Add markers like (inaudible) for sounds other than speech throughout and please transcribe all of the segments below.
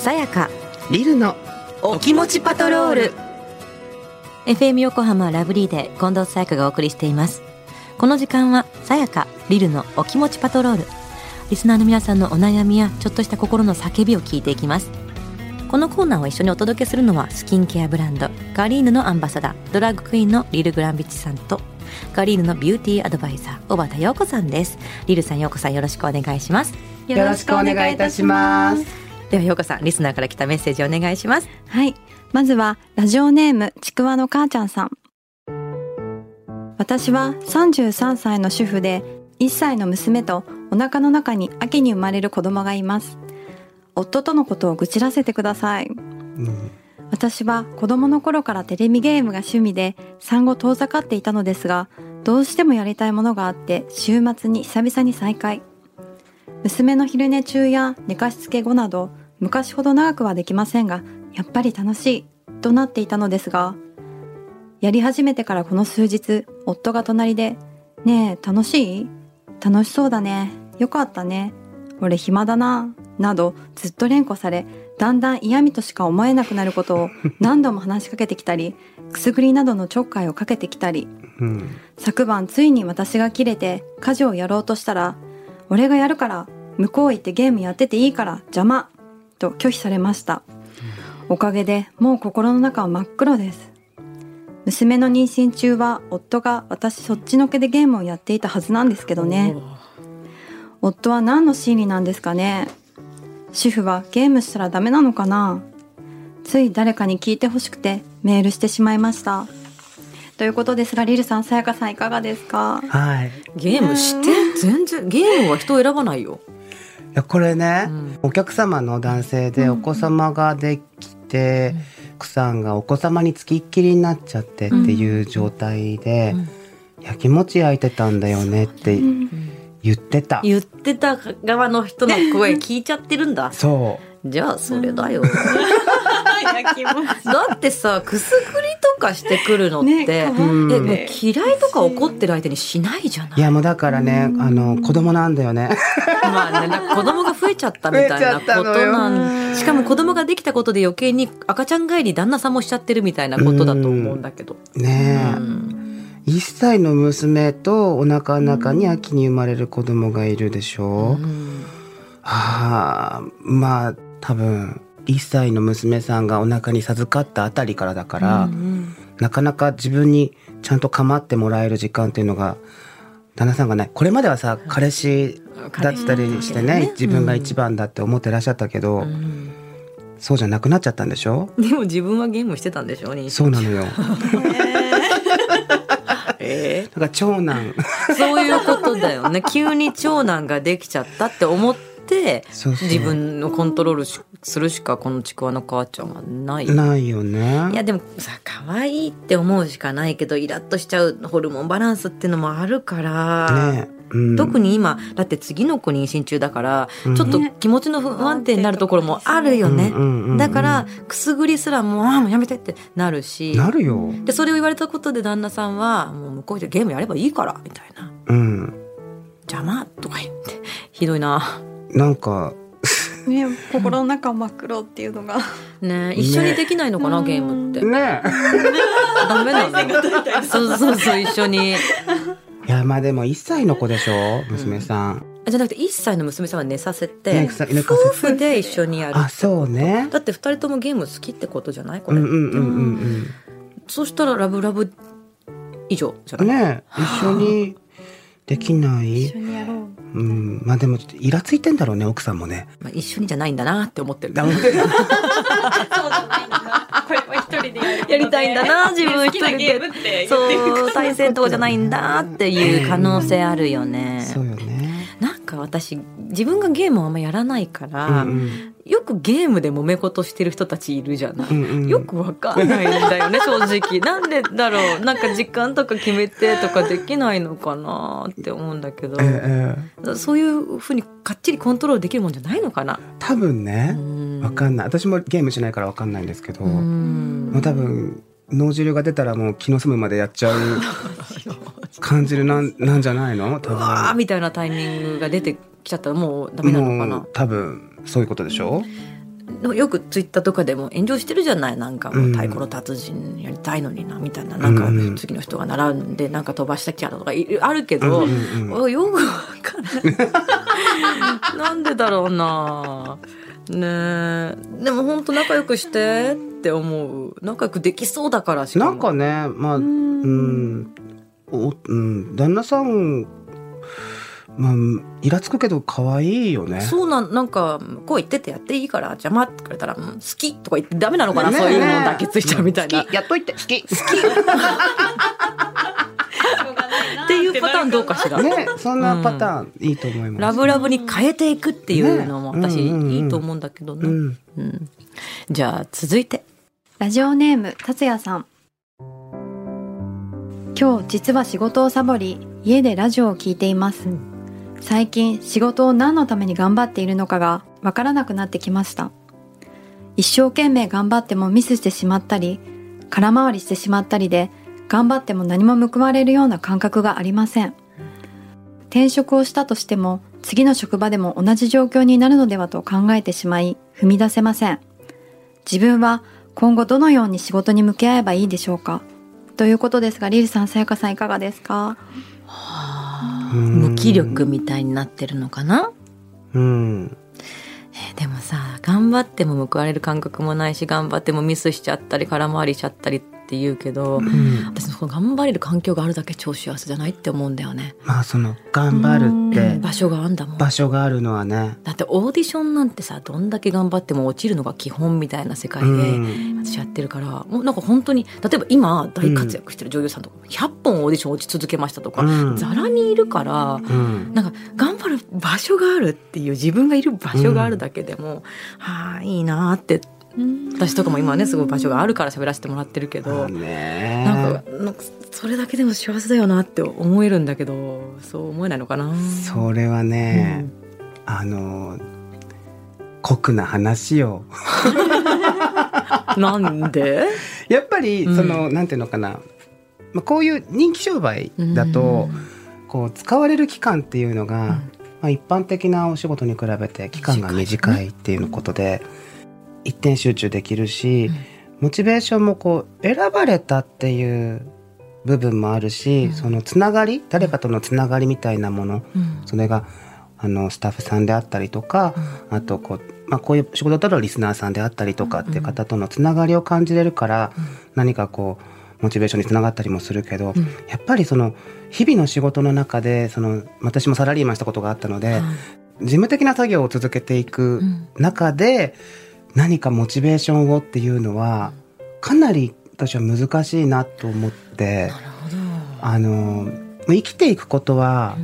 さやか。リルのお気持ちパトロール。FM 横浜ラブリーで近藤さやかがお送りしています。この時間はさやかリルのお気持ちパトロール。リスナーの皆さんのお悩みやちょっとした心の叫びを聞いていきます。このコーナーを一緒にお届けするのはスキンケアブランドガリーヌのアンバサダードラッグクイーンのリル・グランビッチさんとガリーヌのビューティーアドバイザー小畑陽子さんです。リルさん陽子さんよろしくお願いします。よろしくお願いいたしますでは陽子さんリスナーから来たメッセージお願いしますはい。まずは、ラジオネーム、ちくわの母ちゃんさん。私は33歳の主婦で、1歳の娘とお腹の中に秋に生まれる子供がいます。夫とのことを愚痴らせてください。うん私は子供の頃からテレビゲームが趣味で産後遠ざかっていたのですがどうしてもやりたいものがあって週末に久々に再会娘の昼寝中や寝かしつけ後など昔ほど長くはできませんがやっぱり楽しいとなっていたのですがやり始めてからこの数日夫が隣で「ねえ楽しい？楽しそうだね。よかったね。俺暇だな」などずっと連呼されだんだん嫌味としか思えなくなることを (laughs) 何度も話しかけてきたりくすぐりなどのちょっかいをかけてきたり。うん。昨晩ついに私が切れて家事をやろうとしたら「俺がやるから向こう行ってゲームやってていいから邪魔!」と拒否されました。おかげでもう心の中は真っ黒です。娘の妊娠中は夫が私そっちのけでゲームをやっていたはずなんですけどね。夫は何の心理なんですかね。主婦はゲームしたらダメなのかな。つい誰かに聞いてほしくてメールしてしまいました。ということですがリルさんさやかさんいかがですか？はい。ゲームして全然ゲームは人を選ばないよ、いやこれね、うん。お客様の男性でお子様ができて、奥さんがお子様につきっきりになっちゃってっていう状態で、やきもち焼いてたんだよねって言ってた、言ってた側の人の声聞いちゃってるんだ。そじゃあそれだよ、(laughs) だってさくすぐりとかしてくるのって、ねう、うんえもう嫌いとか怒ってる相手にしないじゃない。いやもうだからねあの子供なんだよねまあね、なんか子供が増えちゃったみたいなことなんしかも子供ができたことで余計に赤ちゃん帰り旦那さんもしちゃってるみたいなことだと思うんだけど。ねえ、うん。1歳の娘とお腹の中に秋に生まれる子供がいるでしょ、うん。ああまあ多分1歳の娘さんがお腹に授かったあたりからだから、うん。なかなか自分にちゃんと構ってもらえる時間っていうのが旦那さんがないこれまではさ彼氏だったりしてねうん自分が一番だって思ってらっしゃったけど、うん。そうじゃなくなっちゃったんでしょ？でも自分はゲームしてたんでしょそうなのよ。え (laughs) だから長男。ーそういうことだよね。急に長男ができちゃったって思ってそうそう。自分のコントロールしするしかこのちくわの母ちゃんはない。よないよね。いやでもさ可愛いって思うしかないけどイラッとしちゃうホルモンバランスっていうのもあるから、ねうん、特に今だって次の子妊娠中だから、うん。ちょっと気持ちの不安定になるところもあるよね、うんうんうんうんだからくすぐりすらもうああもうやめてってなるし。なるよ、でそれを言われたことで旦那さんはもう向こうでゲームやればいいからみたいな。うん、邪魔とか言ってひどいな。なんかね心の中真っ黒っていうのが。ね一緒にできないのかな、ゲームって。ね。ダメなのそうそうそう一緒に。いやまあでも1歳の子でしょ娘さん、じゃなくて1歳の娘さんは寝させて夫婦で一緒にやる。あそうね。だって2人ともゲーム好きってことじゃない？これ、うんうんうんうんそしたらラブラブ以上じゃうんない、ね一緒にできない。一緒にやろう。うん。まあでもイラついてんだろうね奥さんもね。まあ、一緒にじゃないんだなって思ってる。ダメこれは一人でやりたいんだな自分一人でってそう対戦闘じゃないんだっていう可能性あるよね。そうよね。なんか私自分がゲームをあんまやらないから、うんよくゲームで揉め事してる人たちいるじゃない、うんうん。うんよくわかんないんだよね (laughs) 正直。なんでだろう。なんか時間とか決めてとかできないのかなって思うんだけど。ええそういうふうにかっちりコントロールできるもんじゃないのかな。多分ねうん。わかんない。私もゲームしないからわかんないんですけどうん。もう多分脳汁が出たらもう気の済むまでやっちゃう (laughs) 感じるなんなんじゃないの？多うわー分みたいなタイミングが出てきちゃったらもうダメなのかな。多分そういうことでしょ？よくツイッターとかでも炎上してるじゃない？なんかもう太鼓の達人やりたいのになみたいな、なんか次の人が習うんでなんか飛ばしたきゃとかあるけど、うんうん、よくわからない。(laughs) なんでだろうな。ねでも本当仲良くしてって思う。仲良くできそうだからしなんかねまあうん。お、うん、旦那さんまあ、イラつくけど可愛いよね。そうなん、なんか、こう言っててやっていいから邪魔ってくれたら、好きとか言ってダメなのかな、ね、そういうのだけついちゃうみたいな。やっといて、好き。好き。っていうパターンどうかしら。ね、そんなパターンいいと思います。ラブラブに変えていくっていうのも私いいと思うんだけどね。うんうん、じゃあ続いて。ラジオネーム達也さん。今日実は仕事をサボり家でラジオを聞いています。最近仕事を何のために頑張っているのかがわからなくなってきました。一生懸命頑張ってもミスしてしまったり、空回りしてしまったりで、頑張っても何も報われるような感覚がありません。転職をしたとしても、次の職場でも同じ状況になるのではと考えてしまい、踏み出せません。自分は今後どのように仕事に向き合えばいいでしょうか？ということですが、リルさん、さやかさんいかがですか？無気力みたいになってるのかな？うん。えー、でもさ頑張っても報われる感覚もないし頑張ってもミスしちゃったり空回りしちゃったりって言うけど、うん、私その頑張れる環境があるだけ超幸せじゃないって思うんだよね。まあその頑張るって場所があんだもん。場所があるのはね。だってオーディションなんてさどんだけ頑張っても落ちるのが基本みたいな世界で私やってるから、もうなんか本当に例えば今大活躍してる女優さんとか100本オーディション落ち続けましたとか、うん、ざらにいるから、うん、なんか頑張る場所があるっていう自分がいる場所があるだけでも、うん、はあいいなって私とかも今ねすごい場所があるから喋らせてもらってるけど、ね、なんかなんかそれだけでも幸せだよなって思えるんだけどそう思えないのかな。それはね、うん、あの酷な話よ。(laughs) なんで？やっぱりその、うん、なんていうのかな、まあ、こういう人気商売だと、うん、こう使われる期間っていうのが、まあ、一般的なお仕事に比べて期間が短いっていうことで。一点集中できるし、うん、モチベーションもこう選ばれたっていう部分もあるし、うん、そのつながり誰かとのつながりみたいなもの、うん、それがあのスタッフさんであったりとか、あとこう,、まあ、こういう仕事だとリスナーさんであったりとかっていう方とのつながりを感じれるから、何かこうモチベーションにつながったりもするけど、やっぱりその日々の仕事の中でその私もサラリーマンしたことがあったので、事務的な作業を続けていく中で、何かモチベーションをっていうのはかなり私は難しいなと思ってあの生きていくことは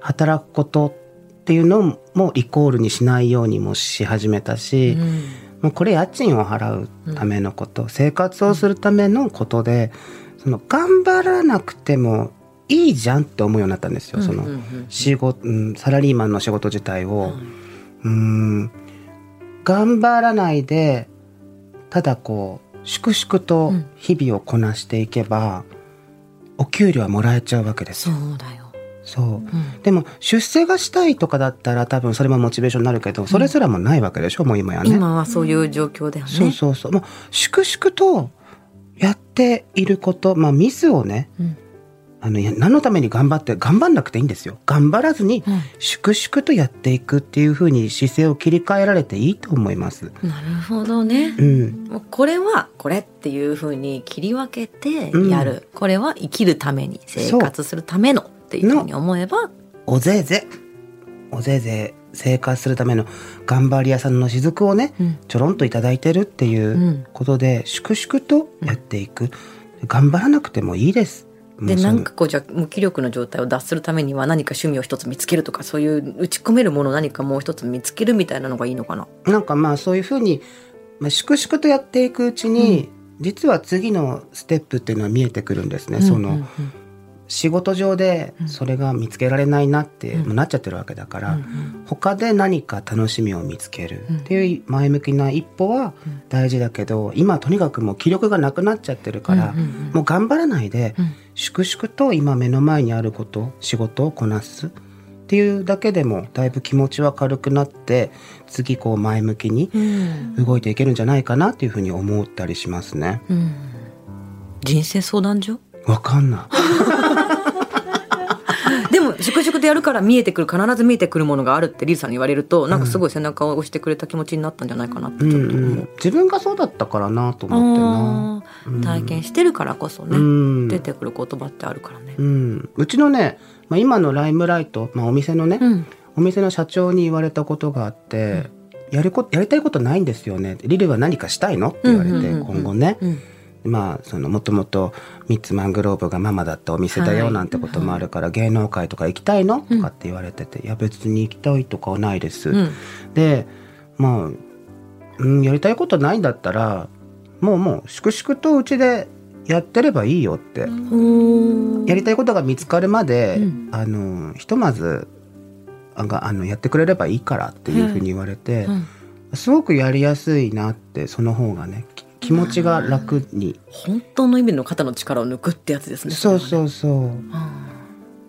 働くことっていうのもイコールにしないようにもし始めたし、うん、もうこれ家賃を払うためのこと、うん、生活をするためのことでその頑張らなくてもいいじゃんって思うようになったんですよ、その仕事、うん、サラリーマンの仕事自体を。うん頑張らないでただこう粛々と日々をこなしていけば、うん、お給料はもらえちゃうわけですよ。そうだよ。そう、うん、でも出世がしたいとかだったら多分それもモチベーションになるけどそれすらもないわけでしょ、うん、もう今やね。今はそういう状況だよね。そうそうそう。もう粛々とやっていることまあミスをね、うん、あの何のために頑張って頑張んなくていいんですよ。頑張らずに粛々とやっていくっていうふうに姿勢を切り替えられていいと思います。なるほどね、うん、これはこれっていうふうに切り分けてやる、うん、これは生きるために生活するためのっていうふうに思えば。おぜいぜおぜいぜ生活するための頑張り屋さんの雫をね、うん、ちょろんと頂いてるっていうことで、粛々とやっていく、頑張らなくてもいいですでなんかこうじゃ無気力の状態を脱するためには何か趣味を一つ見つけるとかそういう打ち込めるもの何かもう一つ見つけるみたいなのがいいのかな？なんかまあそういうふうに、まあ、粛々とやっていくうちに、うん、実は次のステップっていうのは見えてくるんですね。うんうんうん、その仕事上でそれが見つけられないなって、うん、なっちゃってるわけだから、他で何か楽しみを見つけるっていう前向きな一歩は大事だけど、今とにかくもう気力がなくなっちゃってるから、もう頑張らないで、粛々と今目の前にあること仕事をこなすっっていうだけでもだいぶ気持ちは軽くなって次こう前向きにうん。動いていけるんじゃないかなっていうふうに思ったりしますね。うん。人生相談所？わかんない。でも粛々とやるから見えてくる必ず見えてくるものがあるってリーさんに言われるとなんかすごい背中を押してくれた気持ちになったんじゃないかなってうんちょっと思う。うん、自分がそうだったからなと思ってな。体験してるからこそね、うん。出てくる言葉ってあるからね。うん、うちのね、まあ、今のライムライト、まあ、お店のね、うん。お店の社長に言われたことがあって、やるこやりたいことないんですよね。リルは何かしたいの？って言われて、うんうんうんうん。今後ね、うんまあそのもともとミッツマングローブがママだったお店だよはい。なんてこともあるから、芸能界とか行きたいの？とかって言われてて、いや別に行きたいとかはないです、うん。でまあ、うん、やりたいことないんだったらもうもう粛々とうちでやってればいいよって、やりたいことが見つかるまで、うん。あのひとまずあがあのやってくれればいいからっていうふうに言われて、うんすごくやりやすいなってその方がねき気持ちが楽に、本当の意味での肩の力を抜くってやつですね。そうう。そうそうあ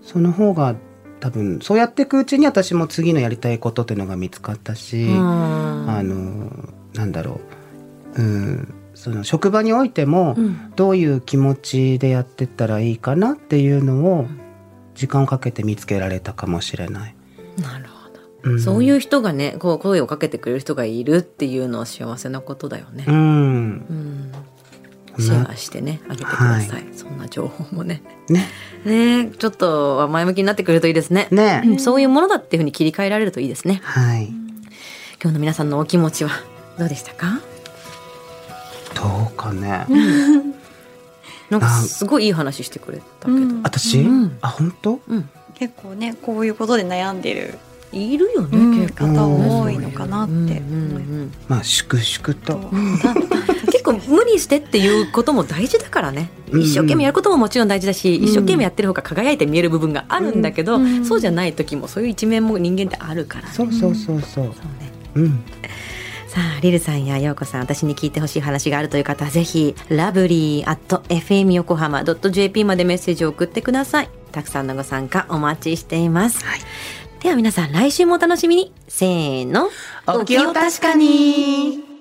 その方が多分そうやっていくうちに私も次のやりたいことっていうのが見つかったし、ーあのなんだろう、うん、その職場においても、うんどういう気持ちでやってったらいいかなっていうのを時間をかけて見つけられたかもしれない。なるほど。うんそういう人がね、こう声をかけてくれる人がいるっていうのは幸せなことだよねう。ん、うん。シェアしてね、あげてください。そんな情報もね。ねねちょっとは前向きになってくれるといいですね。ね、うんそういうものだっていうふうに切り替えられるといいですね。はい今日の皆さんのお気持ちはどうでしたか？どうかね、なんかすごいいい話してくれたけど。うん私、うんあ本当？うん。結構ねこういうことで悩んでるいるよね、うん。方多いのかなって。うんうんまあ粛々と。結構無理してっていうことも大事だからね。うん一生懸命やることももちろん大事だし、ん。一生懸命やってる方が輝いて見える部分があるんだけど、うんそうじゃない時もそういう一面も人間ってあるからね。そうそうそうそう。そうね。うん。さあリルさんや陽子さん私に聞いてほしい話があるという方はぜひラブリー at fm 横浜 .jp までメッセージを送ってください。たくさんのご参加お待ちしています、では皆さん来週もお楽しみに。せーの。お気を確かに。